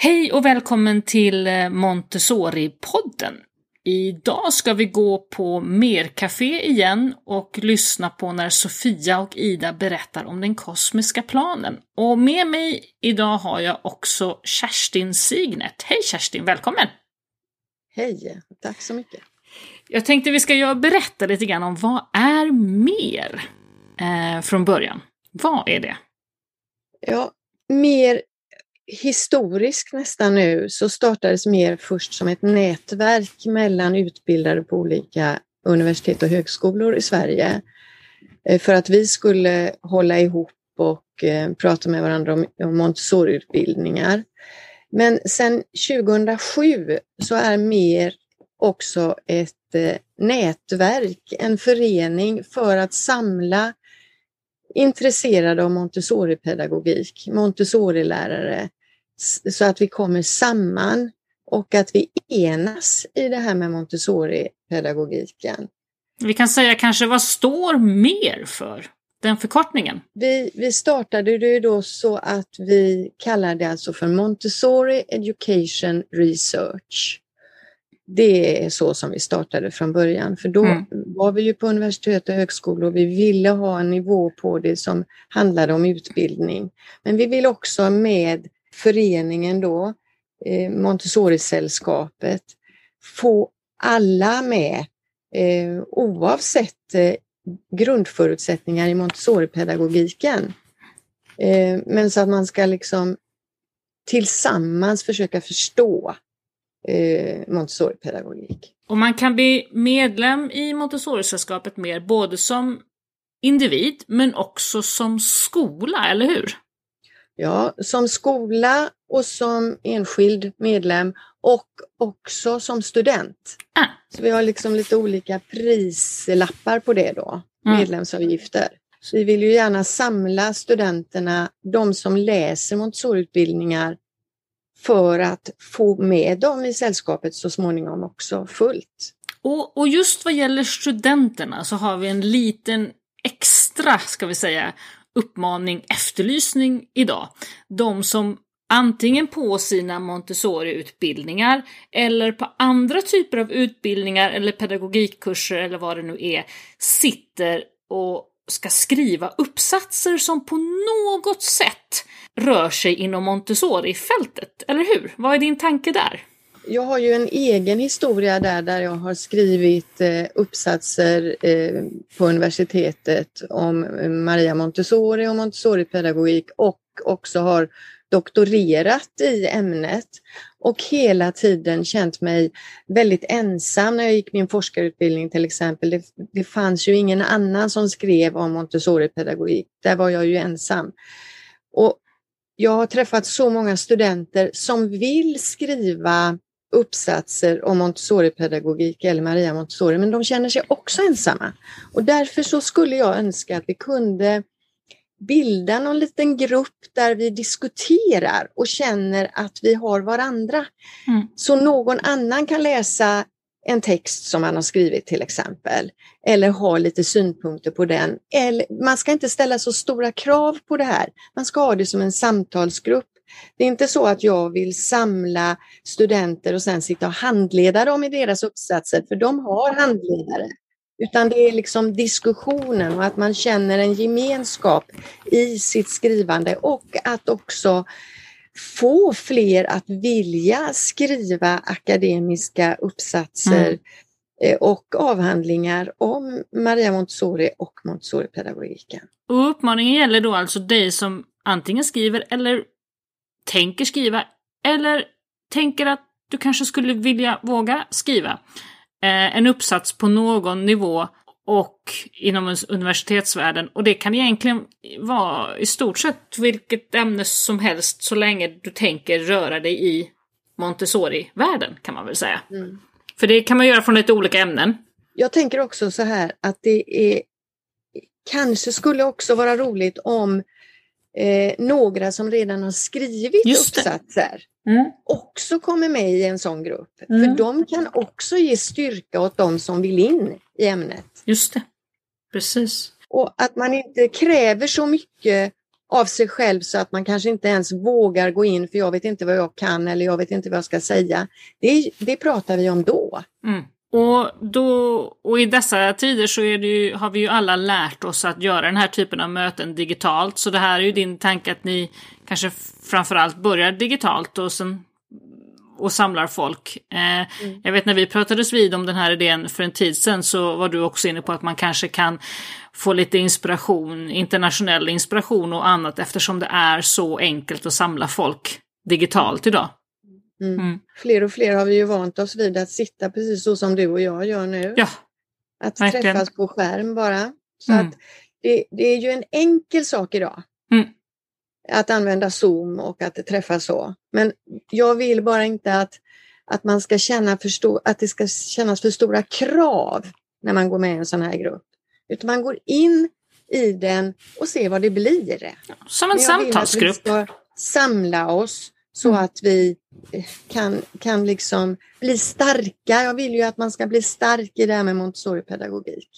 Hej och välkommen till eh, Montessori-podden. Idag ska vi gå på Mercafé igen och lyssna på när Sofia och Ida berättar om den kosmiska planen. Och med mig idag har jag också Kerstin Signet. Hej Kerstin, välkommen! Hej, tack så mycket. Jag tänkte vi ska berätta lite grann om vad är mer eh, från början. Vad är det? Ja, mer historiskt nästan nu så startades mer först som ett nätverk mellan utbildare på olika universitet och högskolor i Sverige. Eh, för att vi skulle hålla ihop och eh, prata med varandra om, om Montessori-utbildningar. Men sen 2007 så är mer också ett eh, nätverk, en förening för att samla intresserade av Montessori-pedagogik, Montessori-lärare, så att vi kommer samman och att vi enas i det här med Montessori-pedagogiken. Vi kan säga kanske vad står mer för? Den förkortningen? Vi, vi startade det då så att vi kallar det alltså för Montessori Education Research. Det är så som vi startade från början, för då mm. var vi ju på universitet och högskolor och vi ville ha en nivå på det som handlade om utbildning. Men vi vill också med föreningen då, eh, Montessori-sällskapet, få alla med eh, oavsett eh, grundförutsättningar i Montessori-pedagogiken. Men så att man ska liksom tillsammans försöka förstå Montessori-pedagogik. Och man kan bli medlem i Montessori-sällskapet mer både som individ men också som skola, eller hur? Ja, som skola och som enskild medlem och också som student. Ah. Så vi har liksom lite olika prislappar på det då, mm. medlemsavgifter. Så vi vill ju gärna samla studenterna, de som läser Montessoriutbildningar, för att få med dem i sällskapet så småningom också fullt. Och, och just vad gäller studenterna så har vi en liten extra, ska vi säga, uppmaning, efterlysning idag. De som antingen på sina Montessori-utbildningar eller på andra typer av utbildningar eller pedagogikkurser eller vad det nu är, sitter och ska skriva uppsatser som på något sätt rör sig inom Montessori-fältet, eller hur? Vad är din tanke där? Jag har ju en egen historia där, där jag har skrivit eh, uppsatser eh, på universitetet om Maria Montessori och Montessori-pedagogik och också har doktorerat i ämnet och hela tiden känt mig väldigt ensam när jag gick min forskarutbildning till exempel. Det, det fanns ju ingen annan som skrev om Montessori-pedagogik. Där var jag ju ensam. Och jag har träffat så många studenter som vill skriva uppsatser om Montessori-pedagogik eller Maria Montessori, men de känner sig också ensamma. Och därför så skulle jag önska att vi kunde bilda någon liten grupp där vi diskuterar och känner att vi har varandra. Mm. Så någon annan kan läsa en text som man har skrivit till exempel, eller ha lite synpunkter på den. Eller, man ska inte ställa så stora krav på det här. Man ska ha det som en samtalsgrupp. Det är inte så att jag vill samla studenter och sen sitta och handleda dem i deras uppsatser, för de har handledare. Utan det är liksom diskussionen och att man känner en gemenskap i sitt skrivande och att också få fler att vilja skriva akademiska uppsatser mm. Eh, och avhandlingar om Maria Montessori och Montessori-pedagogiken. Och uppmaningen gäller då alltså dig som antingen skriver eller tänker skriva eller tänker att du kanske skulle vilja våga skriva eh, en uppsats på någon nivå och inom universitetsvärlden. Och det kan egentligen vara i stort sett vilket ämne som helst så länge du tänker röra dig i Montessori-världen kan man väl säga. Mm. För det kan man göra från lite olika ämnen. Jag tänker också så här att det är kanske skulle också vara roligt om eh, några som redan har skrivit uppsatser mm. också kommer med i en sån grupp. Mm. För de kan också ge styrka åt de som vill in i ämnet. Just det, precis. Och att man inte kräver så mycket av sig själv så att man kanske inte ens vågar gå in för jag vet inte vad jag kan eller jag vet inte vad jag ska säga. Det, det pratar vi om då. Mm. Och, då, och i dessa tider så ju, har vi ju alla lärt oss att göra den här typen av möten digitalt. Så det här är ju din tanke att ni kanske framförallt börjar digitalt och sen och samlar folk. Eh, mm. Jag vet när vi pratades vid om den här idén för en tid sedan så var du också inne på att man kanske kan få lite inspiration, internationell inspiration och annat eftersom det är så enkelt att samla folk digitalt idag. Mm. Mm. Fler och fler har vi ju vant oss vid att sitta precis så som du och jag gör nu. Ja, att verkligen. träffas på skärm bara. Så mm. att det, det, är ju en enkel sak idag. Mm. Att använda Zoom och att träffas så. Men jag vill bara inte att, att man ska känna för stor, att det ska kännas för stora krav när man går med i en sån här grupp. Utan man går in i den och ser vad det blir. Som en samtalsgrupp. Vi ska samla oss så mm. att vi eh, kan, kan liksom bli starka. Jag vill ju att man ska bli stark i det här med Montessori-pedagogik.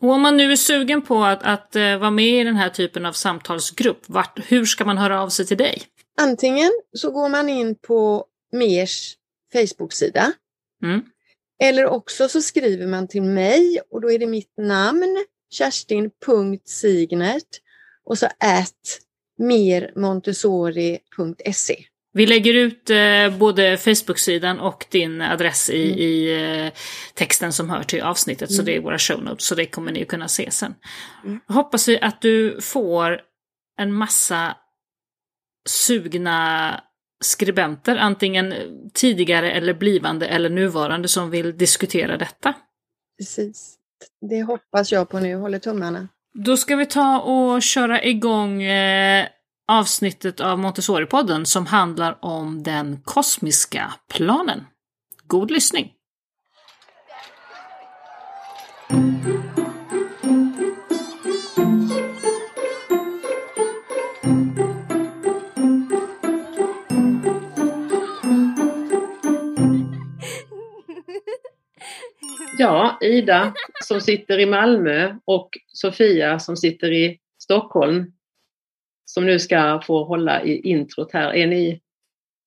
Och om man nu är sugen på att, att uh, vara med i den här typen av samtalsgrupp, vart, hur ska man höra av sig till dig? Antingen så går man in på MERS Facebook-sida. Mm. Eller också så skriver man till mig och då är det mitt namn, kerstin.signert och så at mermontessori.se. Vi lägger ut eh, både Facebook-sidan och din adress i, mm. i eh, texten som hör till avsnittet, mm. så det är våra show notes, så det kommer ni kunna se sen. Mm. Hoppas vi att du får en massa sugna skribenter, antingen tidigare eller blivande eller nuvarande, som vill diskutera detta. Precis. Det hoppas jag på nu, håller tummarna. Då ska vi ta och köra igång eh, avsnittet av Montessori-podden som handlar om den kosmiska planen. God lyssning! Ja, Ida som sitter i Malmö och Sofia som sitter i Stockholm som nu ska få hålla i introt här. Är ni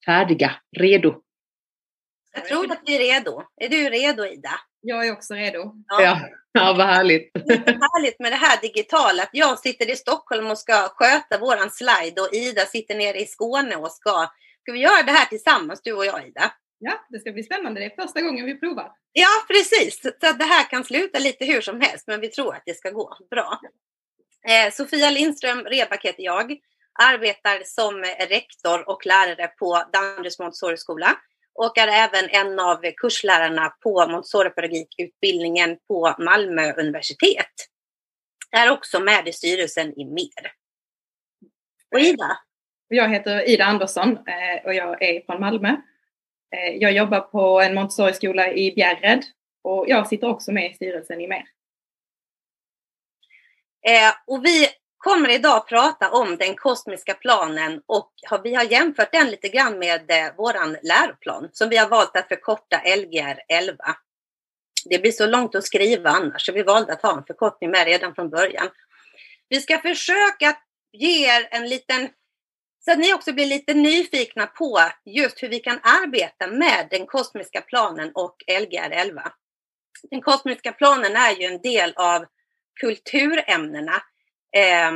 färdiga? Redo? Jag tror att vi är redo. Är du redo Ida? Jag är också redo. Ja, ja, ja vad härligt. Det är härligt med det här digitala. Att jag sitter i Stockholm och ska sköta våran slide och Ida sitter nere i Skåne och ska... Ska vi göra det här tillsammans du och jag Ida? Ja, det ska bli spännande. Det är första gången vi provar. Ja, precis. Så det här kan sluta lite hur som helst, men vi tror att det ska gå bra. Eh, Sofia Lindström Rebak heter jag. Arbetar som rektor och lärare på Danderyds Montessori-skola och är även en av kurslärarna på Montessori-pedagogikutbildningen på Malmö universitet. Är också med i styrelsen i MER. Och Ida? Jag heter Ida Andersson eh, och jag är från Malmö. Eh, jag jobbar på en Montessori-skola i Bjärred och jag sitter också med i styrelsen i MER. Eh, och vi kommer idag prata om den kosmiska planen och har, vi har jämfört den lite grann med eh, våran läroplan som vi har valt att förkorta Lgr 11. Det blir så långt att skriva annars så vi valde att ha en förkortning med redan från början. Vi ska försöka ge er en liten så att ni också blir lite nyfikna på just hur vi kan arbeta med den kosmiska planen och Lgr 11. Den kosmiska planen är ju en del av kulturämnena. Eh,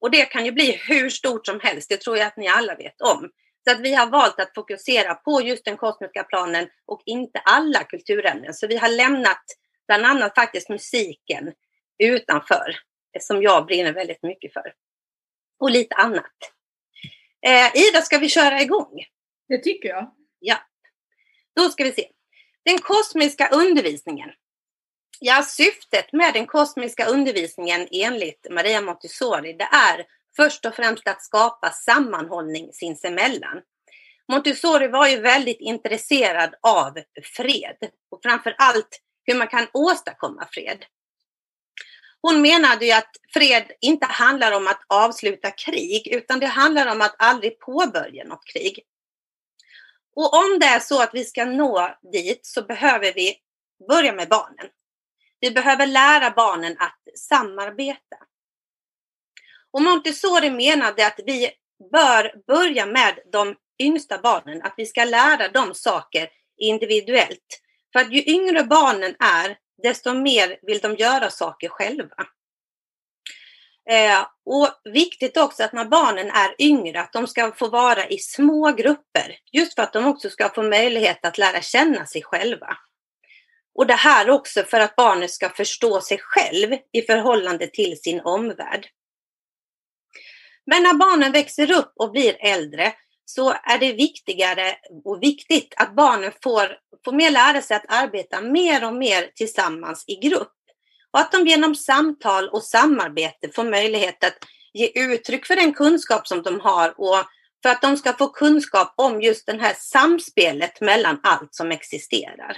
och det kan ju bli hur stort som helst, det tror jag att ni alla vet om. Så att vi har valt att fokusera på just den kosmiska planen och inte alla kulturämnen. Så vi har lämnat bland annat faktiskt musiken utanför, som jag brinner väldigt mycket för. Och lite annat. Eh, Ida, ska vi köra igång? Det tycker jag. Ja. Då ska vi se. Den kosmiska undervisningen. Ja, syftet med den kosmiska undervisningen enligt Maria Montessori, det är först och främst att skapa sammanhållning sinsemellan. Montessori var ju väldigt intresserad av fred och framför allt hur man kan åstadkomma fred. Hon menade ju att fred inte handlar om att avsluta krig, utan det handlar om att aldrig påbörja något krig. Och om det är så att vi ska nå dit så behöver vi börja med barnen. Vi behöver lära barnen att samarbeta. Och Montessori menade att vi bör börja med de yngsta barnen, att vi ska lära dem saker individuellt. För att ju yngre barnen är, desto mer vill de göra saker själva. Eh, och viktigt också att när barnen är yngre, att de ska få vara i små grupper. Just för att de också ska få möjlighet att lära känna sig själva. Och det här också för att barnet ska förstå sig själv i förhållande till sin omvärld. Men när barnen växer upp och blir äldre så är det viktigare och viktigt att barnen får, får mer lära sig att arbeta mer och mer tillsammans i grupp. Och att de genom samtal och samarbete får möjlighet att ge uttryck för den kunskap som de har och för att de ska få kunskap om just det här samspelet mellan allt som existerar.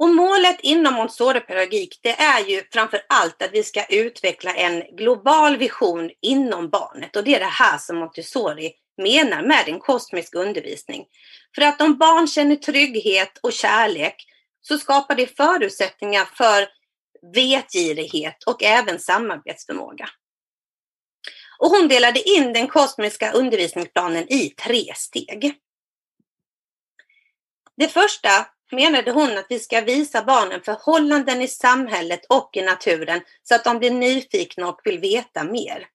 Och målet inom Montessori-pedagogik det är ju framför allt att vi ska utveckla en global vision inom barnet och det är det här som Montessori menar med en kosmisk undervisning. För att om barn känner trygghet och kärlek så skapar det förutsättningar för vetgirighet och även samarbetsförmåga. Och hon delade in den kosmiska undervisningsplanen i tre steg. Det första menade hon att vi ska visa barnen förhållanden i samhället och i naturen så att de blir nyfikna och vill veta mer.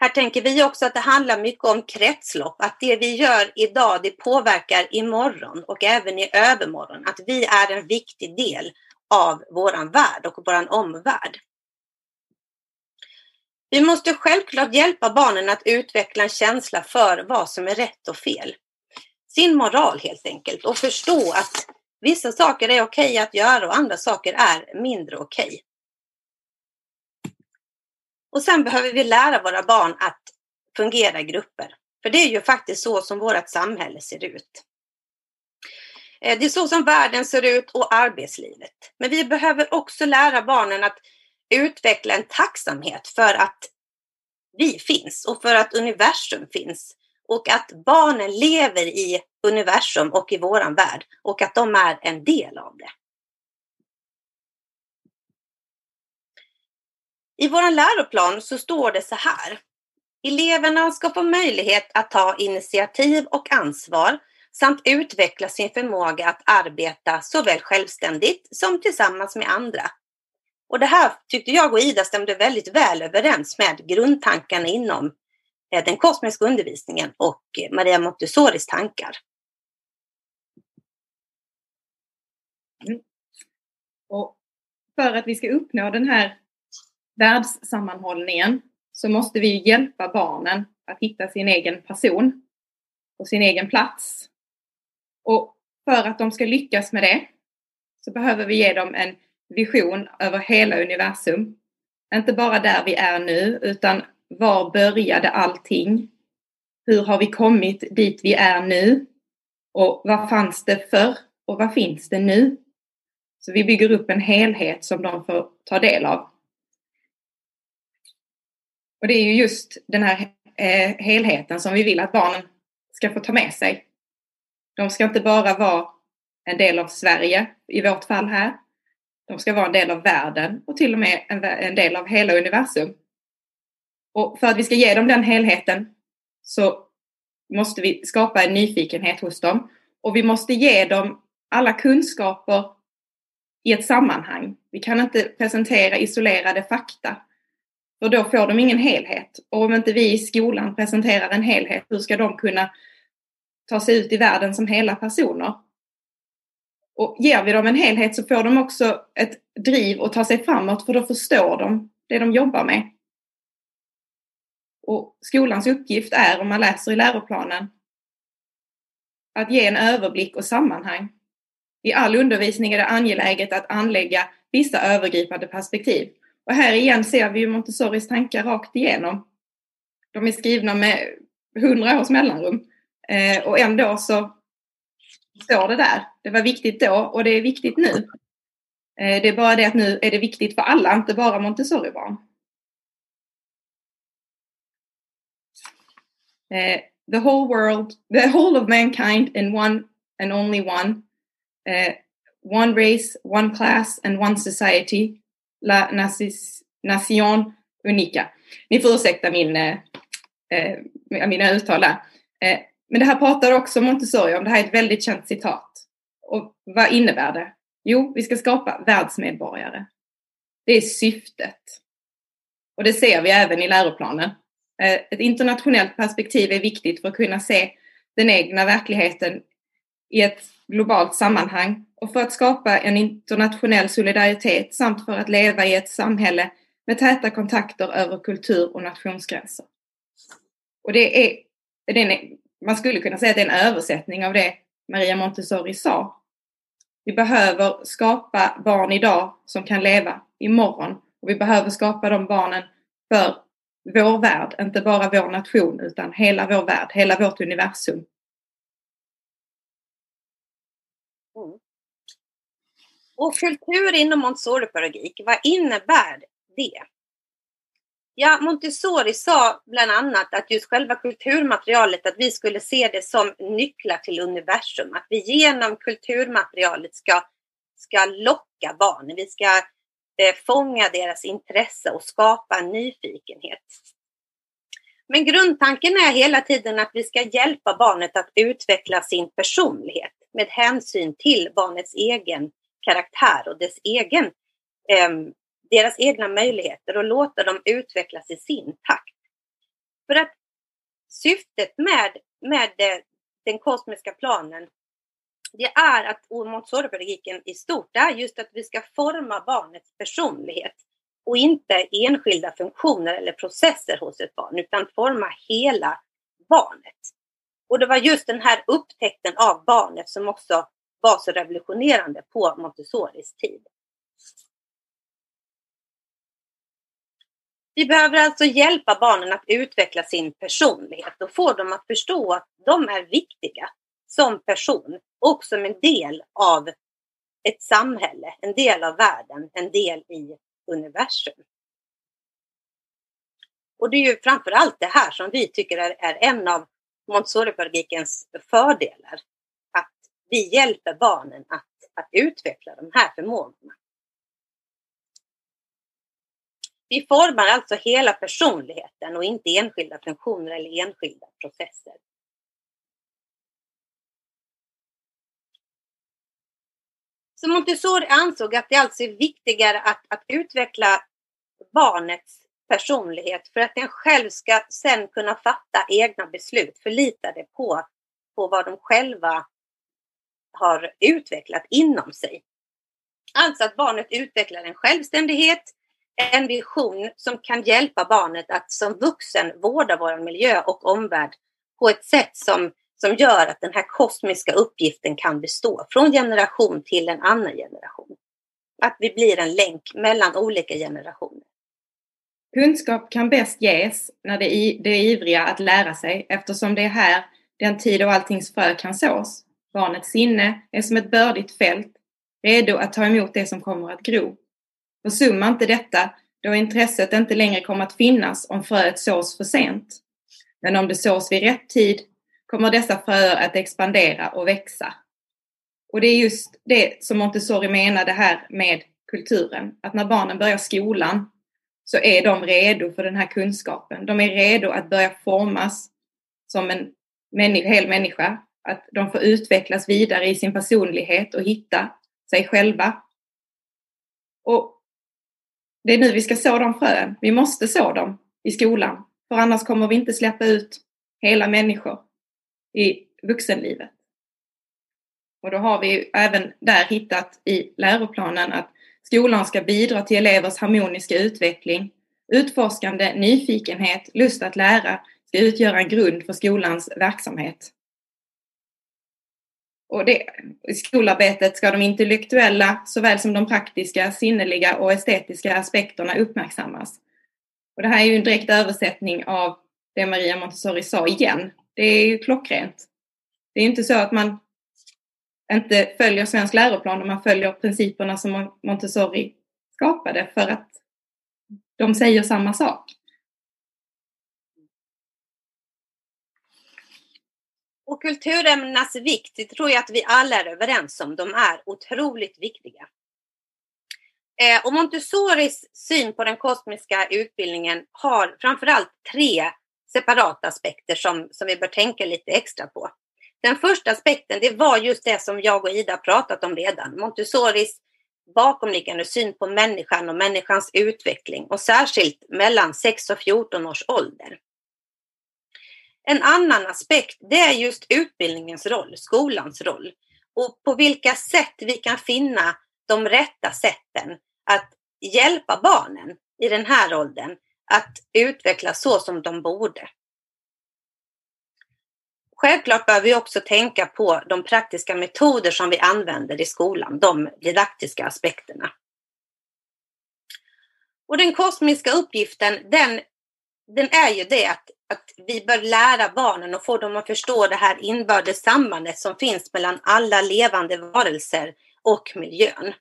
Här tänker vi också att det handlar mycket om kretslopp, att det vi gör idag det påverkar imorgon och även i övermorgon, att vi är en viktig del av våran värld och våran omvärld. Vi måste självklart hjälpa barnen att utveckla en känsla för vad som är rätt och fel. Sin moral helt enkelt och förstå att Vissa saker är okej att göra och andra saker är mindre okej. Och sen behöver vi lära våra barn att fungera i grupper. För det är ju faktiskt så som vårt samhälle ser ut. Eh, det är så som världen ser ut och arbetslivet. Men vi behöver också lära barnen att utveckla en tacksamhet för att vi finns och för att universum finns och att barnen lever i universum och i våran värld och att de är en del av det. I vår läroplan så står det så här. Eleverna ska få möjlighet att ta initiativ och ansvar samt utveckla sin förmåga att arbeta såväl självständigt som tillsammans med andra. Och det här tyckte jag och Ida stämde väldigt väl överens med grundtankarna inom Eh, den kosmiska undervisningen och eh, Maria Montessoris tankar. Mm. Och för att vi ska uppnå den här världssammanhållningen så måste vi hjälpa barnen att hitta sin egen person och sin egen plats. Och för att de ska lyckas med det så behöver vi ge dem en vision över hela universum. Inte bara där vi är nu utan var började allting? Hur har vi kommit dit vi är nu? Och vad fanns det förr och vad finns det nu? Så vi bygger upp en helhet som de får ta del av. Och det är ju just den här eh, helheten som vi vill att barnen ska få ta med sig. De ska inte bara vara en del av Sverige, i vårt fall här. De ska vara en del av världen och till och med en, en del av hela universum. Och för att vi ska ge dem den helheten så måste vi skapa en nyfikenhet hos dem. Och vi måste ge dem alla kunskaper i ett sammanhang. Vi kan inte presentera isolerade fakta. För då får de ingen helhet. Och om inte vi i skolan presenterar en helhet, hur ska de kunna ta sig ut i världen som hela personer? Och ger vi dem en helhet så får de också ett driv att ta sig framåt för då förstår de det de jobbar med. Och skolans uppgift är, om man läser i läroplanen, att ge en överblick och sammanhang. I all undervisning är det angeläget att anlägga vissa övergripande perspektiv. Och här igen ser vi Montessoris tankar rakt igenom. De är skrivna med hundra års mellanrum. Eh, och ändå så står det där. Det var viktigt då och det är viktigt nu. Eh, det är bara det att nu är det viktigt för alla, inte bara Montessori-barn. Uh, the whole world, the whole of mankind in one and only one, uh, one race, one class, and one society, la nation unica. Ni får ursäkta min, eh, eh, mina uttal där. Eh, men det här pratar också Montessori om, det här är ett väldigt känt citat. Och vad innebär det? Jo, vi ska skapa världsmedborgare. Det är syftet. Och det ser vi även i läroplanen. Eh, ett internationellt perspektiv är viktigt för att kunna se den egna verkligheten i ett globalt sammanhang och för att skapa en internationell solidaritet samt för att leva i ett samhälle med täta kontakter över kultur och nationsgränser. Och det är, det är man skulle kunna säga att det är en översättning av det Maria Montessori sa. Vi behöver skapa barn idag som kan leva imorgon och vi behöver skapa de barnen för vår värld, inte bara vår nation utan hela vår värld, hela vårt universum. Mm. Och kultur inom Montessori-pedagogik, vad innebär det? Ja, Montessori sa bland annat att just själva kulturmaterialet, att vi skulle se det som nycklar till universum. Att vi genom kulturmaterialet ska, ska locka barnen. Vi ska eh, Eh, fånga deras intresse och skapa en nyfikenhet. Men grundtanken är hela tiden att vi ska hjälpa barnet att utveckla sin personlighet med hänsyn till barnets egen karaktär och dess egen eh, deras egna möjligheter och låta dem utvecklas i sin takt. För att syftet med, med eh, den kosmiska planen det är att Montessori-pedagogiken i stort är just att vi ska forma barnets personlighet och inte enskilda funktioner eller processer hos ett barn utan forma hela barnet. Och det var just den här upptäckten av barnet som också var så revolutionerande på Montessoris tid. Vi behöver alltså hjälpa barnen att utveckla sin personlighet och få dem att förstå att de är viktiga som person och som en del av ett samhälle, en del av världen, en del i universum. Och det är ju framför allt det här som vi tycker är, är en av Montessori-pedagogikens fördelar. Att vi hjälper barnen att, att utveckla de här förmågorna. Vi formar alltså hela personligheten och inte enskilda funktioner eller enskilda processer. Så Montessori ansåg att det alltså är viktigare att, att utveckla barnets personlighet för att den själv ska sen kunna fatta egna beslut förlitade på, på vad de själva har utvecklat inom sig. Alltså att barnet utvecklar en självständighet, en vision som kan hjälpa barnet att som vuxen vårda vår miljö och omvärld på ett sätt som, som gör att den här kosmiska uppgiften kan bestå från generation till en annan generation. Att vi blir en länk mellan olika generationer. Kunskap kan bäst ges när det är, det är ivriga att lära sig eftersom det är här den tid då alltings frö kan sås. Barnets sinne är som ett bördigt fält, redo att ta emot det som kommer att gro. Försumma inte detta då intresset inte längre kommer att finnas om fröet sås för sent. Men om det sås vid rätt tid kommer dessa fröer att expandera och växa. Och det är just det som Montessori menade här med kulturen, att när barnen börjar skolan så är de redo för den här kunskapen. De är redo att börja formas som en människa, hel människa, att de får utvecklas vidare i sin personlighet och hitta sig själva. Och det är nu vi ska så de frön. Vi måste så dem i skolan. För annars kommer vi inte släppa ut hela människor i vuxenlivet. Och då har vi även där hittat i läroplanen att skolan ska bidra till elevers harmoniska utveckling. Utforskande, nyfikenhet, lust att lära ska utgöra en grund för skolans verksamhet. Och det, I skolarbetet ska de intellektuella såväl som de praktiska, sinneliga och estetiska aspekterna uppmärksammas. Och det här är ju en direkt översättning av det Maria Montessori sa igen. Det är ju klockrent. Det är inte så att man inte följer svensk läroplan om man följer principerna som Montessori skapade för att de säger samma sak. Och kulturämnenas vikt, det tror jag att vi alla är överens om. De är otroligt viktiga. Eh, och Montessoris syn på den kosmiska utbildningen har framförallt tre separata aspekter som, som vi bör tänka lite extra på. Den första aspekten det var just det som jag och Ida pratat om redan. Montessoris bakomliggande syn på människan och människans utveckling och särskilt mellan 6 och 14 års ålder. En annan aspekt det är just utbildningens roll, skolans roll och på vilka sätt vi kan finna de rätta sätten att hjälpa barnen i den här åldern att utvecklas så som de borde. Självklart bör vi också tänka på de praktiska metoder som vi använder i skolan, de didaktiska aspekterna. Och den kosmiska uppgiften, den, den är ju det att, att vi bör lära barnen och få dem att förstå det här inbördes sambandet som finns mellan alla levande varelser och miljön.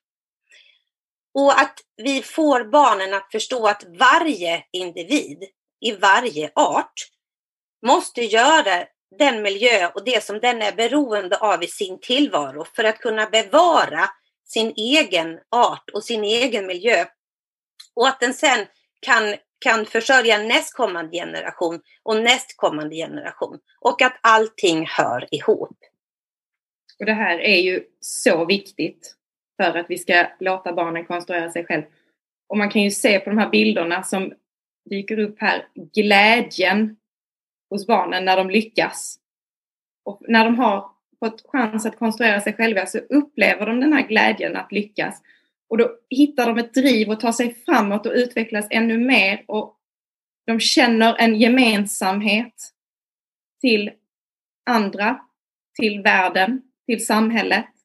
Och att vi får barnen att förstå att varje individ i varje art måste göra den miljö och det som den är beroende av i sin tillvaro för att kunna bevara sin egen art och sin egen miljö. Och att den sen kan, kan försörja nästkommande generation och nästkommande generation. Och att allting hör ihop. Och det här är ju så viktigt för att vi ska låta barnen konstruera sig själv. Och man kan ju se på de här bilderna som dyker upp här, glädjen hos barnen när de lyckas. Och när de har fått chans att konstruera sig själva så upplever de den här glädjen att lyckas. Och då hittar de ett driv och tar sig framåt och utvecklas ännu mer och de känner en gemensamhet till andra, till världen, till samhället.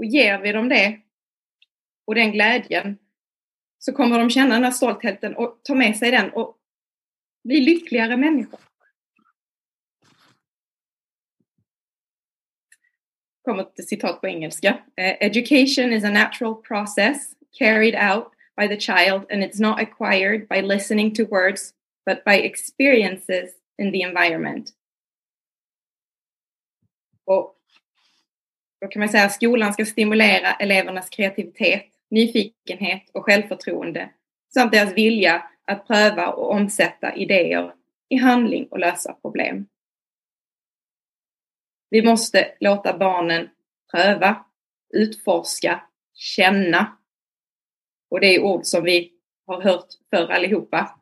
Och ger vi dem det och den glädjen så kommer de känna den här stoltheten och ta med sig den och bli lyckligare människor. kommer ett citat på engelska. Eh, education is a natural process carried out by the child and it's not acquired by listening to words but by experiences in the environment. Och då kan man säga att skolan ska stimulera elevernas kreativitet, nyfikenhet och självförtroende samt deras vilja att pröva och omsätta idéer i handling och lösa problem. Vi måste låta barnen pröva, utforska, känna. Och det är ord som vi har hört förr allihopa.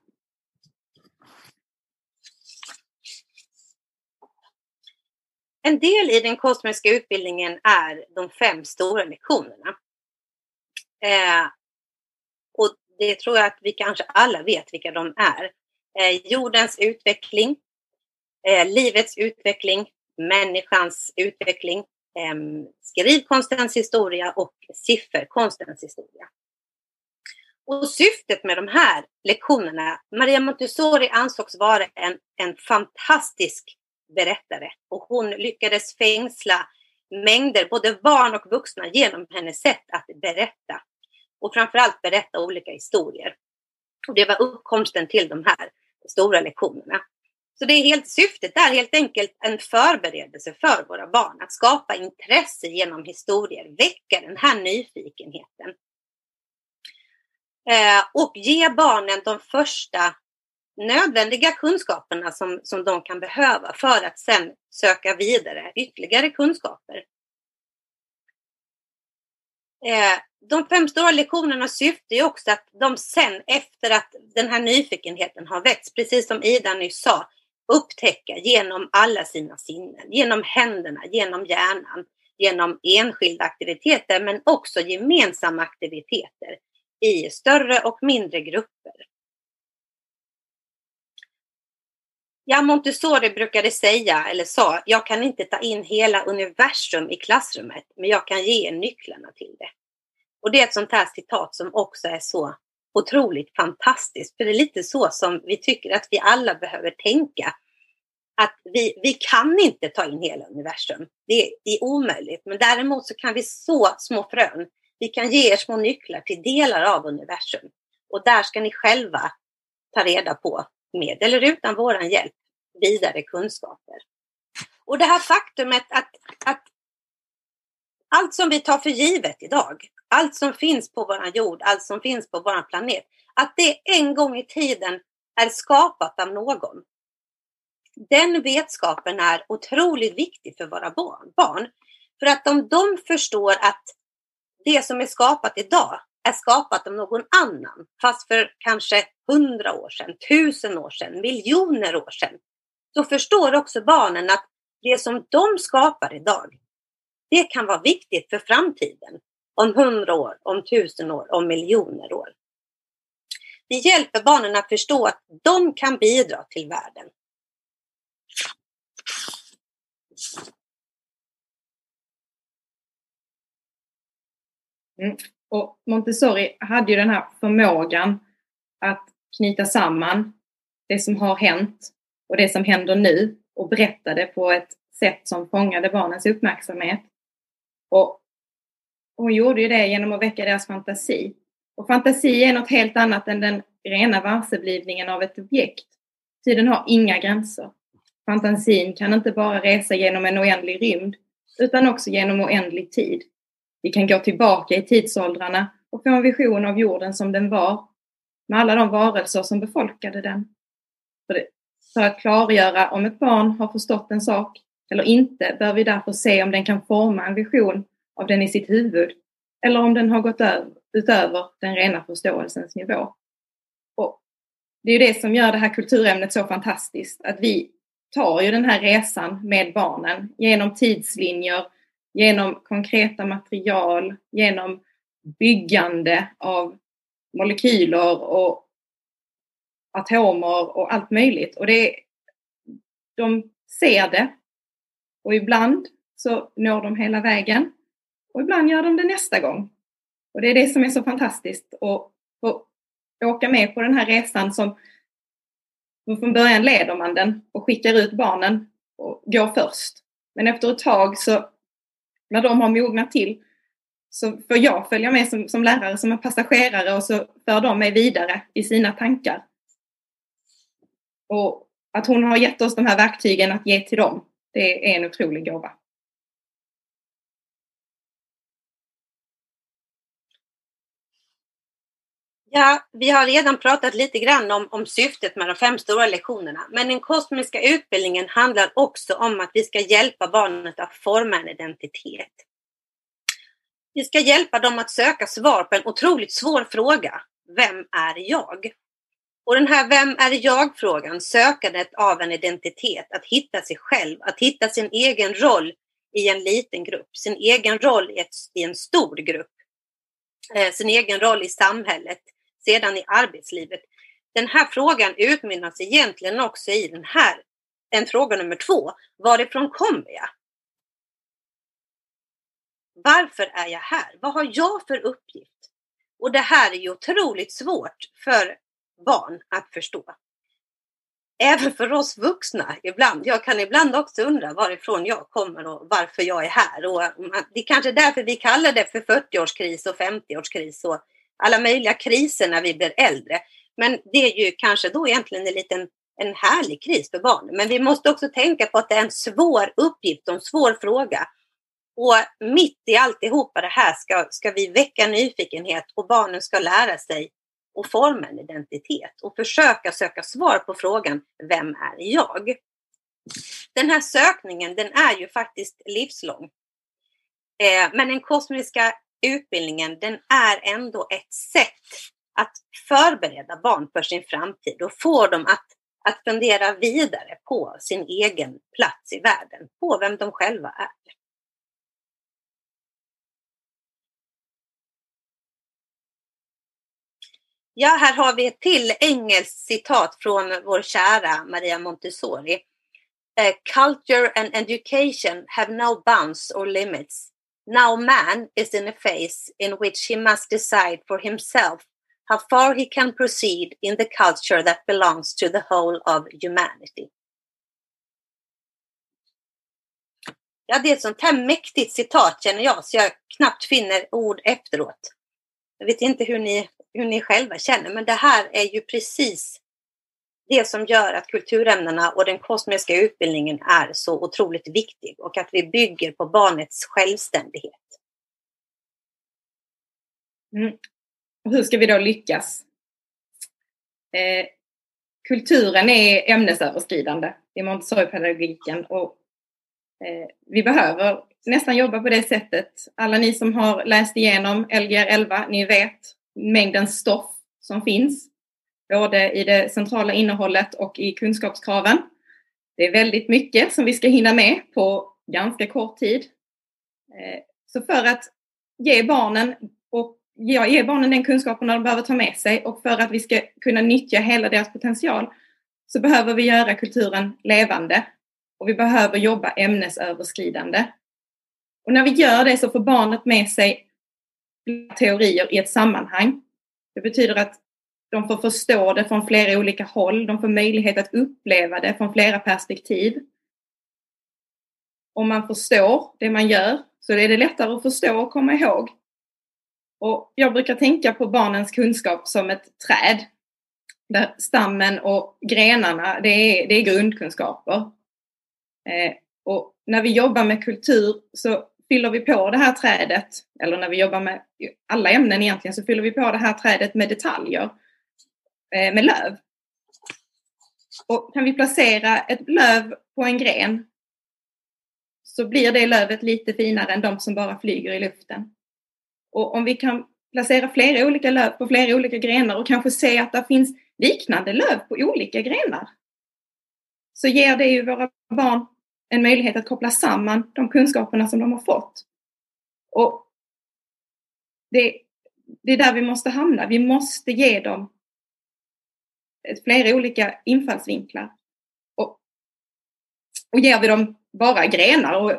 En del i den kosmiska utbildningen är de fem stora lektionerna. Eh, och det tror jag att vi kanske alla vet vilka de är. Eh, jordens utveckling, eh, livets utveckling, människans utveckling, eh, skrivkonstens historia och sifferkonstens historia. Och syftet med de här lektionerna, Maria Montessori ansågs vara en, en fantastisk berättare och hon lyckades fängsla mängder, både barn och vuxna, genom hennes sätt att berätta. Och framförallt berätta olika historier. Och det var uppkomsten till de här stora lektionerna. Så det är helt, syftet är helt enkelt en förberedelse för våra barn att skapa intresse genom historier, väcka den här nyfikenheten. Eh, och ge barnen de första nödvändiga kunskaperna som, som de kan behöva för att sen söka vidare ytterligare kunskaper. Eh, de fem stora lektionernas syfte är också att de sen efter att den här nyfikenheten har väckts, precis som Ida nyss sa, upptäcka genom alla sina sinnen, genom händerna, genom hjärnan, genom enskilda aktiviteter men också gemensamma aktiviteter i större och mindre grupper. Ja, Montessori brukade säga, eller sa, jag kan inte ta in hela universum i klassrummet, men jag kan ge er nycklarna till det. Och det är ett sånt här citat som också är så otroligt fantastiskt. För det är lite så som vi tycker att vi alla behöver tänka. Att vi, vi kan inte ta in hela universum. Det är omöjligt. Men däremot så kan vi så små frön. Vi kan ge er små nycklar till delar av universum. Och där ska ni själva ta reda på, med eller utan våran hjälp, vidare kunskaper. Och det här faktumet att, att allt som vi tar för givet idag, allt som finns på vår jord, allt som finns på vår planet, att det en gång i tiden är skapat av någon. Den vetskapen är otroligt viktig för våra barn. För att om de förstår att det som är skapat idag är skapat av någon annan, fast för kanske hundra år sedan, tusen år sedan, miljoner år sedan, så förstår också barnen att det som de skapar idag, det kan vara viktigt för framtiden. Om hundra år, om tusen år, om miljoner år. Vi hjälper barnen att förstå att de kan bidra till världen. Mm. Och Montessori hade ju den här förmågan att knyta samman det som har hänt och det som händer nu och berätta det på ett sätt som fångade barnens uppmärksamhet. Och hon gjorde ju det genom att väcka deras fantasi. Och fantasi är något helt annat än den rena varseblivningen av ett objekt. Tiden har inga gränser. Fantasin kan inte bara resa genom en oändlig rymd, utan också genom oändlig tid. Vi kan gå tillbaka i tidsåldrarna och få en vision av jorden som den var, med alla de varelser som befolkade den. För, det, för att klargöra om ett barn har förstått en sak eller inte bör vi därför se om den kan forma en vision av den i sitt huvud eller om den har gått utöver den rena förståelsens nivå. Och det är ju det som gör det här kulturämnet så fantastiskt, att vi tar ju den här resan med barnen genom tidslinjer, genom konkreta material, genom byggande av molekyler och atomer och allt möjligt. Och det, de ser det och ibland så når de hela vägen och ibland gör de det nästa gång. Och det är det som är så fantastiskt att få åka med på den här resan som från början leder man den och skickar ut barnen och går först. Men efter ett tag så när de har mognat till så får jag följa med som, som lärare, som en passagerare och så för de mig vidare i sina tankar. Och att hon har gett oss de här verktygen att ge till dem, det är en otrolig gåva. Ja, vi har redan pratat lite grann om, om syftet med de fem stora lektionerna. Men den kosmiska utbildningen handlar också om att vi ska hjälpa barnet att forma en identitet. Vi ska hjälpa dem att söka svar på en otroligt svår fråga. Vem är jag? Och den här vem är jag-frågan, sökandet av en identitet, att hitta sig själv, att hitta sin egen roll i en liten grupp, sin egen roll i, ett, i en stor grupp, eh, sin egen roll i samhället, sedan i arbetslivet. Den här frågan utmynnas egentligen också i den här, en fråga nummer två. Varifrån kommer jag? Varför är jag här? Vad har jag för uppgift? Och det här är ju otroligt svårt för barn att förstå. Även för oss vuxna ibland. Jag kan ibland också undra varifrån jag kommer och varför jag är här. Och mm, det är kanske därför vi kallar det för 40-årskris och 50-årskris och alla möjliga kriser när vi blir äldre. Men det är ju kanske då egentligen en liten en härlig kris för barnen. Men vi måste också tänka på att det är en svår uppgift och en svår fråga. Och mitt i alltihopa det här ska, ska vi väcka nyfikenhet och barnen ska lära sig och forma en identitet och försöka söka svar på frågan Vem är jag? Den här sökningen den är ju faktiskt livslång. Eh, men den kosmiska utbildningen den är ändå ett sätt att förbereda barn för sin framtid och få dem att, att fundera vidare på sin egen plats i världen, på vem de själva är. Ja, här har vi ett till engelskt citat från vår kära Maria Montessori. Eh, Culture and education have no bounds or limits. Now man is in a phase in which he must decide for himself how far he can proceed in the culture that belongs to the whole of humanity. Ja, det är ett sånt här mäktigt citat känner jag, så jag knappt finner ord efteråt. Jag vet inte hur ni, hur ni själva känner, men det här är ju precis det som gör att kulturämnena och den kosmiska utbildningen är så otroligt viktig och att vi bygger på barnets självständighet. Mm. Hur ska vi då lyckas? Eh, kulturen är ämnesöverskridande i Montessori-pedagogiken och eh, vi behöver nästan jobba på det sättet. Alla ni som har läst igenom Lgr 11, ni vet mängden stoff som finns, både i det centrala innehållet och i kunskapskraven. Det är väldigt mycket som vi ska hinna med på ganska kort tid. Eh, så för att ge barnen och ge barnen den kunskapen de behöver ta med sig och för att vi ska kunna nyttja hela deras potential så behöver vi göra kulturen levande och vi behöver jobba ämnesöverskridande. Och när vi gör det så får barnet med sig teorier i ett sammanhang. Det betyder att de får förstå det från flera olika håll. De får möjlighet att uppleva det från flera perspektiv. Om man förstår det man gör så är det lättare att förstå och komma ihåg. Och jag brukar tänka på barnens kunskap som ett träd. Där stammen och grenarna, det är, det är grundkunskaper. Eh, och när vi jobbar med kultur så fyller vi på det här trädet, eller när vi jobbar med alla ämnen egentligen, så fyller vi på det här trädet med detaljer, Eh, med löv. Och kan vi placera ett löv på en gren så blir det lövet lite finare än de som bara flyger i luften. Och om vi kan placera flera olika löv på flera olika grenar och kanske se att det finns liknande löv på olika grenar så ger det ju våra barn en möjlighet att koppla samman de kunskaperna som de har fått. Och det, det är där vi måste hamna. Vi måste ge dem flera olika infallsvinklar. Och, och ger vi dem bara grenar och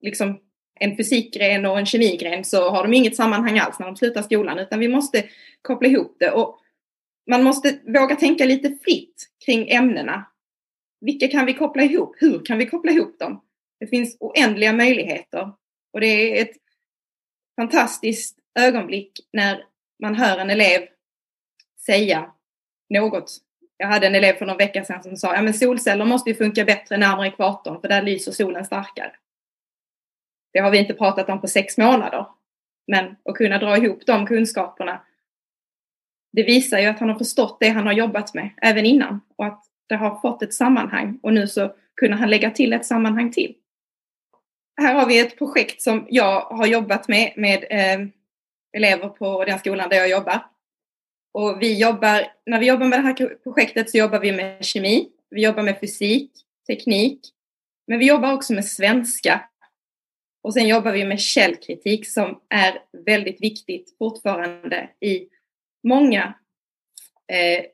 liksom en fysikgren och en kemigren så har de inget sammanhang alls när de slutar skolan utan vi måste koppla ihop det. Och man måste våga tänka lite fritt kring ämnena vilka kan vi koppla ihop? Hur kan vi koppla ihop dem? Det finns oändliga möjligheter och det är ett fantastiskt ögonblick när man hör en elev säga något. Jag hade en elev för någon vecka sedan som sa ja men solceller måste ju funka bättre närmare ekvatorn för där lyser solen starkare. Det har vi inte pratat om på sex månader. Men att kunna dra ihop de kunskaperna det visar ju att han har förstått det han har jobbat med även innan och att det har fått ett sammanhang och nu så kunde han lägga till ett sammanhang till. Här har vi ett projekt som jag har jobbat med, med eh, elever på den skolan där jag jobbar. Och vi jobbar, när vi jobbar med det här projektet så jobbar vi med kemi, vi jobbar med fysik, teknik, men vi jobbar också med svenska. Och sen jobbar vi med källkritik som är väldigt viktigt fortfarande i många eh,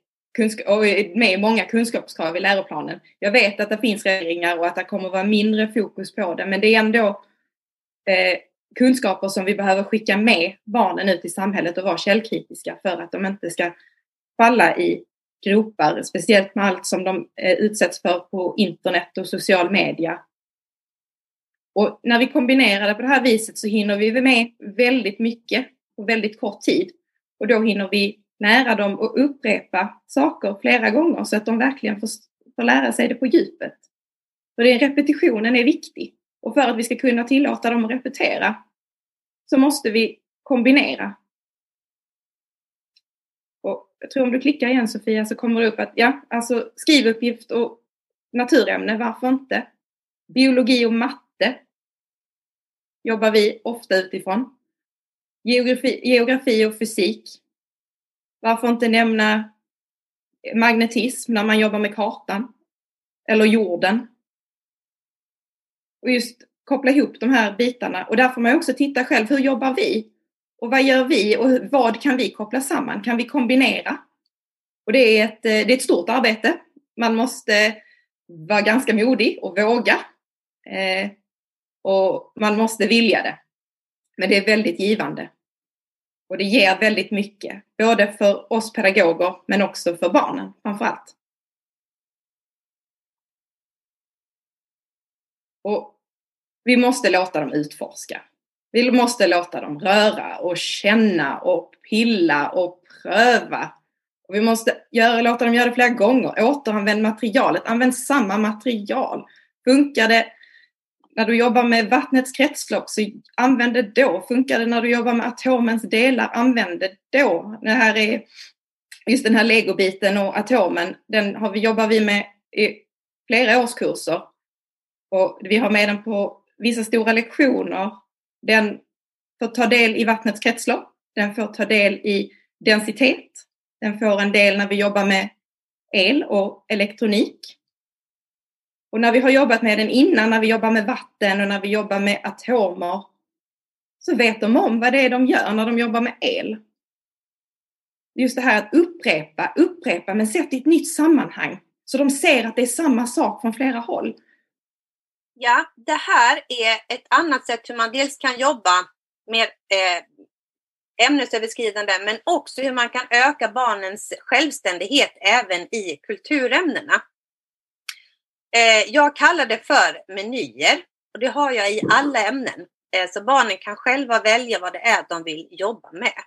och med många kunskapskrav i läroplanen. Jag vet att det finns regleringar och att det kommer vara mindre fokus på det, men det är ändå eh, kunskaper som vi behöver skicka med barnen ut i samhället och vara källkritiska för att de inte ska falla i gropar, speciellt med allt som de eh, utsätts för på internet och social media. Och när vi kombinerar det på det här viset så hinner vi med väldigt mycket på väldigt kort tid. Och då hinner vi lära dem att upprepa saker flera gånger så att de verkligen får, får lära sig det på djupet. För det, repetitionen är viktig. Och för att vi ska kunna tillåta dem att repetera så måste vi kombinera. Och jag tror om du klickar igen Sofia så kommer det upp att ja, alltså skrivuppgift och naturämne, varför inte? Biologi och matte jobbar vi ofta utifrån. Geografi, geografi och fysik varför inte nämna magnetism när man jobbar med kartan? Eller jorden? Och just koppla ihop de här bitarna. Och där får man också titta själv, hur jobbar vi? Och vad gör vi och vad kan vi koppla samman? Kan vi kombinera? Och det är ett, eh, det är ett stort arbete. Man måste vara ganska modig och våga. Eh, och man måste vilja det. Men det är väldigt givande. Och det ger väldigt mycket, både för oss pedagoger men också för barnen framför allt. Och vi måste låta dem utforska. Vi måste låta dem röra och känna och pilla och pröva. Och vi måste göra, låta dem göra det flera gånger. Återanvänd materialet. Använd samma material. Funkar det när du jobbar med vattnets kretslopp så använd det då. Funkar det när du jobbar med atomens delar, använd det då. Det här är just den här legobiten och atomen, den har vi, jobbar vi med i flera årskurser. Och vi har med den på vissa stora lektioner. Den får ta del i vattnets kretslopp. Den får ta del i densitet. Den får en del när vi jobbar med el och elektronik. Och när vi har jobbat med den innan, när vi jobbar med vatten och när vi jobbar med atomer, så vet de om vad det är de gör när de jobbar med el. Just det här att upprepa, upprepa, men sätt i ett nytt sammanhang. Så de ser att det är samma sak från flera håll. Ja, det här är ett annat sätt hur man dels kan jobba med eh, ämnesöverskridande men också hur man kan öka barnens självständighet även i kulturämnena. Eh, jag kallar det för menyer och det har jag i alla ämnen. Eh, så barnen kan själva välja vad det är de vill jobba med.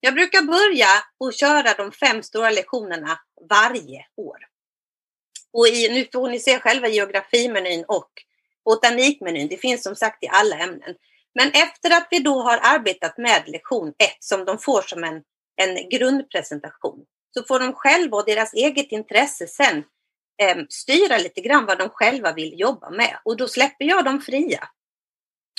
Jag brukar börja och köra de fem stora lektionerna varje år. Och i, nu får ni se själva geografimenyn och botanikmenyn. Det finns som sagt i alla ämnen. Men efter att vi då har arbetat med lektion 1 som de får som en, en grundpresentation så får de själva och deras eget intresse sen eh, styra lite grann vad de själva vill jobba med och då släpper jag dem fria.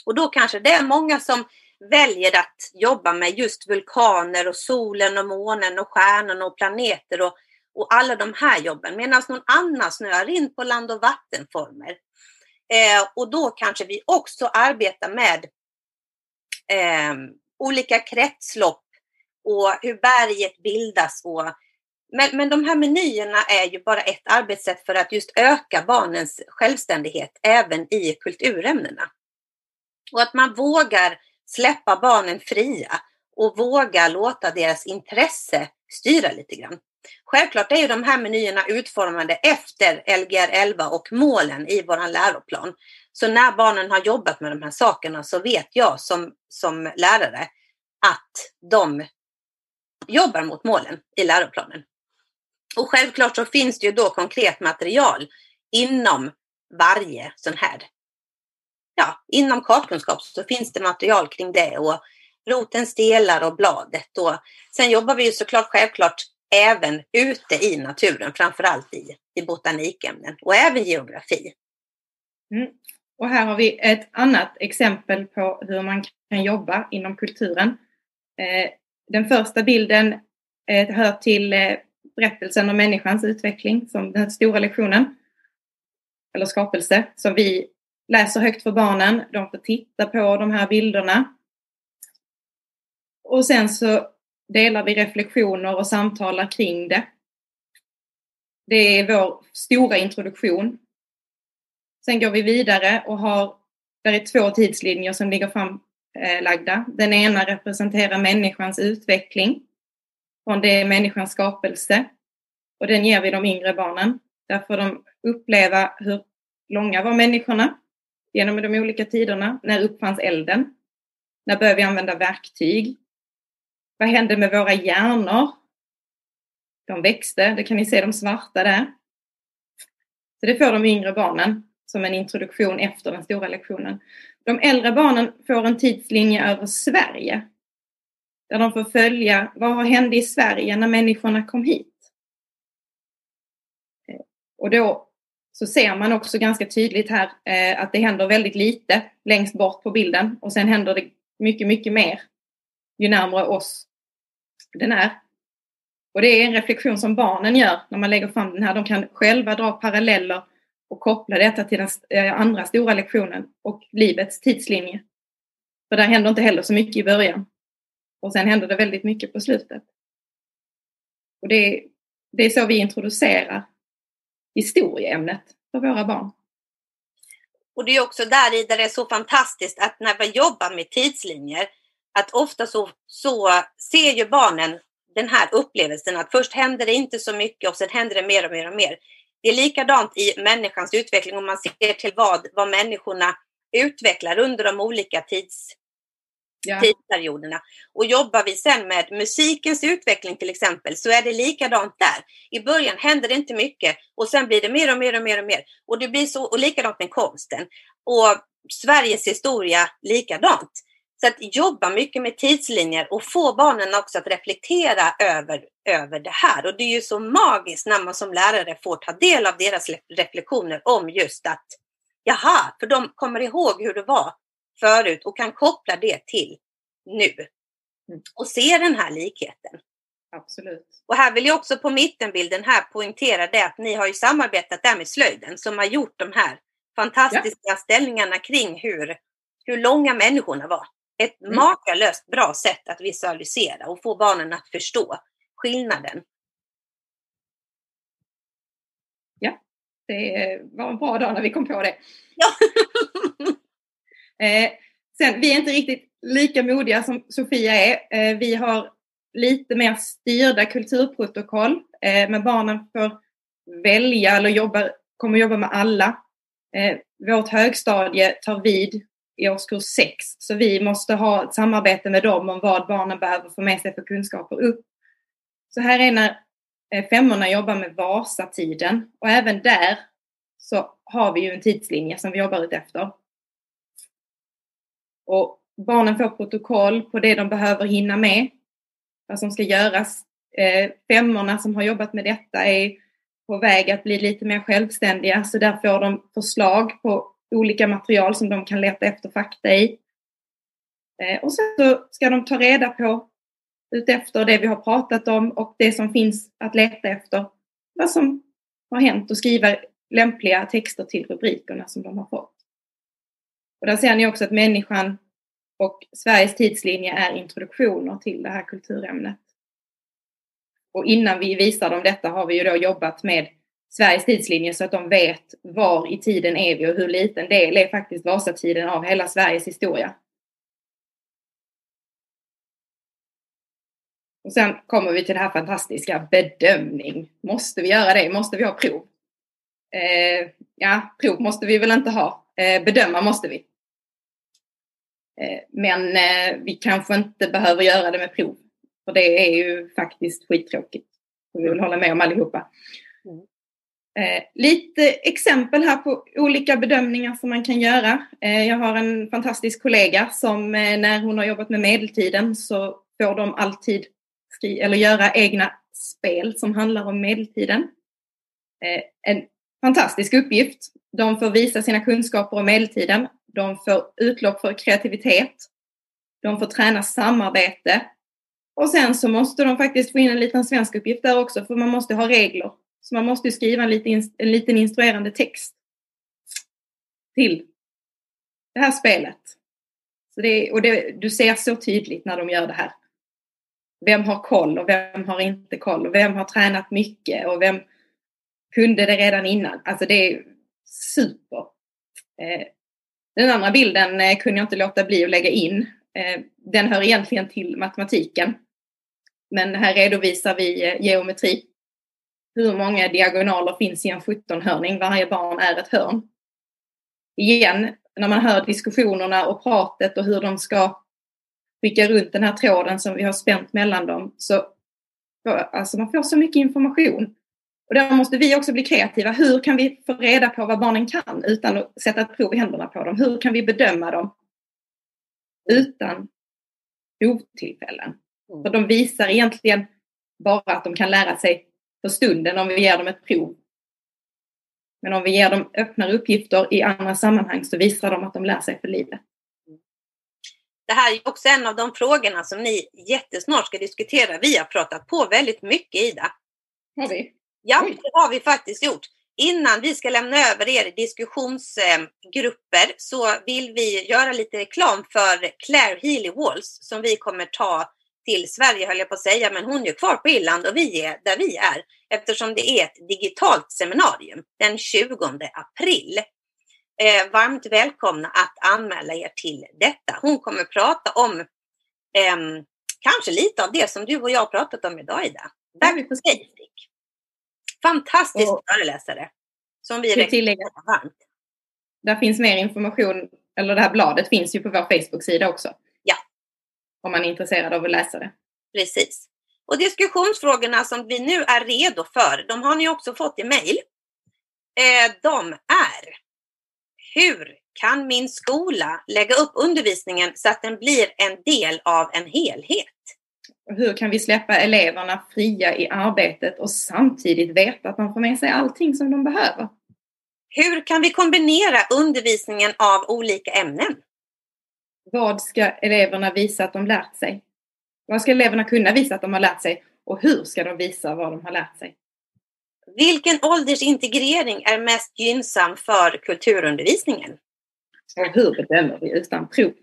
Och då kanske det är många som väljer att jobba med just vulkaner och solen och månen och stjärnorna och planeter och, och alla de här jobben medan någon annan snöar in på land och vattenformer. Eh, och då kanske vi också arbetar med eh, olika kretslopp och hur berget bildas. Och, men, men de här menyerna är ju bara ett arbetssätt för att just öka barnens självständighet även i kulturämnena. Och att man vågar släppa barnen fria och våga låta deras intresse styra lite grann. Självklart är ju de här menyerna utformade efter Lgr 11 och målen i vår läroplan. Så när barnen har jobbat med de här sakerna så vet jag som, som lärare att de jobbar mot målen i läroplanen. Och självklart så finns det ju då konkret material inom varje sån här. Ja, inom kartkunskap så finns det material kring det och rotens delar och bladet. Och sen jobbar vi ju såklart självklart även ute i naturen, framförallt i, i botanikämnen och även geografi. Mm. Och här har vi ett annat exempel på hur man kan jobba inom kulturen. Eh, den första bilden eh, hör till eh, berättelsen om människans utveckling, som den stora lektionen, eller skapelse, som vi läser högt för barnen. De får titta på de här bilderna. Och sen så delar vi reflektioner och samtalar kring det. Det är vår stora introduktion Sen går vi vidare och har, där är två tidslinjer som ligger framlagda. Den ena representerar människans utveckling från det människans skapelse och den ger vi de yngre barnen. Där får de uppleva hur långa var människorna genom de olika tiderna. När uppfanns elden? När började vi använda verktyg? Vad hände med våra hjärnor? De växte, det kan ni se de svarta där. Så det får de yngre barnen som en introduktion efter den stora lektionen. De äldre barnen får en tidslinje över Sverige. Där de får följa vad har hände i Sverige när människorna kom hit. Och då så ser man också ganska tydligt här eh, att det händer väldigt lite längst bort på bilden och sen händer det mycket, mycket mer ju närmare oss den är. Och det är en reflektion som barnen gör när man lägger fram den här. De kan själva dra paralleller och koppla detta till den eh, andra stora lektionen och livets tidslinje. För där händer inte heller så mycket i början. Och sen händer det väldigt mycket på slutet. Och det är, det är så vi introducerar historieämnet för våra barn. Och det är också där i där det är så fantastiskt att när vi jobbar med tidslinjer, att ofta så, så ser ju barnen den här upplevelsen att först händer det inte så mycket och sen händer det mer och mer och mer. Det är likadant i människans utveckling om man ser till vad, vad människorna utvecklar under de olika tids, ja. tidsperioderna. Och jobbar vi sen med musikens utveckling till exempel så är det likadant där. I början händer det inte mycket och sen blir det mer och mer och mer och mer. Och det blir så, och likadant med konsten. Och Sveriges historia likadant. Så att jobba mycket med tidslinjer och få barnen också att reflektera över, över det här. Och det är ju så magiskt när man som lärare får ta del av deras reflektioner om just att jaha, för de kommer ihåg hur det var förut och kan koppla det till nu. Och se den här likheten. Absolut. Och här vill jag också på mittenbilden här poängtera det att ni har ju samarbetat där med slöjden som har gjort de här fantastiska ja. ställningarna kring hur, hur långa människorna var. Ett mm. makalöst bra sätt att visualisera och få barnen att förstå skillnaden. Ja, det var en bra dag när vi kom på det. Ja. eh, sen, vi är inte riktigt lika modiga som Sofia är. Eh, vi har lite mer styrda kulturprotokoll, eh, men barnen får välja eller jobba, kommer jobba med alla. Eh, vårt högstadie tar vid i årskurs 6. Så vi måste ha ett samarbete med dem om vad barnen behöver få med sig för kunskaper upp. Så här är när eh, femmorna jobbar med Vasatiden och även där så har vi ju en tidslinje som vi jobbar ut efter. Och barnen får protokoll på det de behöver hinna med, vad som ska göras. Eh, femmorna som har jobbat med detta är på väg att bli lite mer självständiga så där får de förslag på olika material som de kan leta efter fakta i. Eh, och sen så ska de ta reda på utefter det vi har pratat om och det som finns att leta efter vad som har hänt och skriva lämpliga texter till rubrikerna som de har fått. Och där ser ni också att människan och Sveriges tidslinje är introduktioner till det här kulturämnet. Och innan vi visar dem detta har vi ju då jobbat med Sveriges tidslinje så att de vet var i tiden är vi och hur liten del är faktiskt Vasatiden av hela Sveriges historia. Och sen kommer vi till det här fantastiska bedömning. Måste vi göra det? Måste vi ha prov? Eh, ja, prov måste vi väl inte ha. Eh, bedöma måste vi. Eh, men eh, vi kanske inte behöver göra det med prov. För det är ju faktiskt skittråkigt. Det vi vill hålla med om allihopa. Mm. Eh, lite exempel här på olika bedömningar som man kan göra. Eh, jag har en fantastisk kollega som eh, när hon har jobbat med medeltiden så får de alltid skri eller göra egna spel som handlar om medeltiden. En fantastisk uppgift. De får visa sina kunskaper om medeltiden. De får utlopp för kreativitet. De får träna samarbete. Och sen så måste de faktiskt få in en liten svensk uppgift där också för man måste ha regler så man måste skriva en liten, en liten instruerande text till det här spelet. Så det, och det, du ser så tydligt när de gör det här. Vem har koll och vem har inte koll och vem har tränat mycket och vem kunde det redan innan. Alltså det är super. Eh, den andra bilden eh, kunde jag inte låta bli att lägga in. Eh, den hör egentligen till matematiken. Men här redovisar vi geometri hur många diagonaler finns i en 17-hörning? Varje barn är ett hörn. Igen, när man hör diskussionerna och pratet och hur de ska skicka runt den här tråden som vi har spänt mellan dem så alltså man får så mycket information. Och där måste vi också bli kreativa. Hur kan vi få reda på vad barnen kan utan att sätta ett prov i händerna på dem? Hur kan vi bedöma dem utan provtillfällen? Mm. För de visar egentligen bara att de kan lära sig för stunden om vi ger dem ett prov. Men om vi ger dem öppnare uppgifter i andra sammanhang så visar de att de lär sig för livet. Det här är också en av de frågorna som ni jättesnart ska diskutera. Vi har pratat på väldigt mycket Ida. Har vi? Ja, det har vi faktiskt gjort. Innan vi ska lämna över er i diskussionsgrupper så vill vi göra lite reklam för Claire Healy Walls som vi kommer ta till Sverige höll jag på att säga, men hon är kvar på Irland och vi är där vi är eftersom det är ett digitalt seminarium den 20 april. Eh, varmt välkomna att anmäla er till detta. Hon kommer prata om eh, kanske lite av det som du och jag har pratat om idag Ida. Back to basic. Fantastisk och, föreläsare som vi rekommenderar varmt. Där finns mer information, eller det här bladet finns ju på vår Facebook-sida också om man är intresserad av att läsa det. Precis. Och diskussionsfrågorna som vi nu är redo för, de har ni också fått i mejl. Eh, de är Hur kan min skola lägga upp undervisningen så att den blir en del av en helhet? Hur kan vi släppa eleverna fria i arbetet och samtidigt veta att de får med sig allting som de behöver? Hur kan vi kombinera undervisningen av olika ämnen? Vad ska eleverna visa att de lärt sig? Vad ska eleverna kunna visa att de har lärt sig? Och hur ska de visa vad de har lärt sig? Vilken åldersintegrering är mest gynnsam för kulturundervisningen? Och hur bedömer vi utan prov?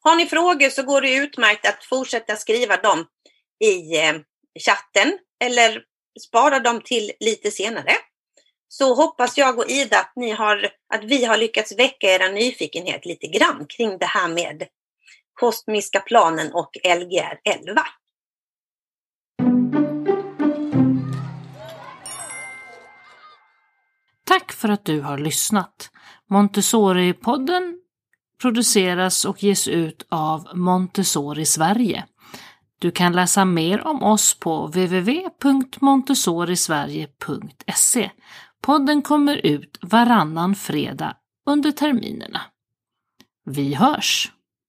Har ni frågor så går det utmärkt att fortsätta skriva dem i eh, chatten eller spara dem till lite senare. Så hoppas jag och Ida att, ni har, att vi har lyckats väcka era nyfikenhet lite grann kring det här med kosmiska planen och Lgr 11. Tack för att du har lyssnat. Montessori-podden produceras och ges ut av Montessori Sverige. Du kan läsa mer om oss på www.montessorisverige.se. Podden kommer ut varannan fredag under terminerna. Vi hörs!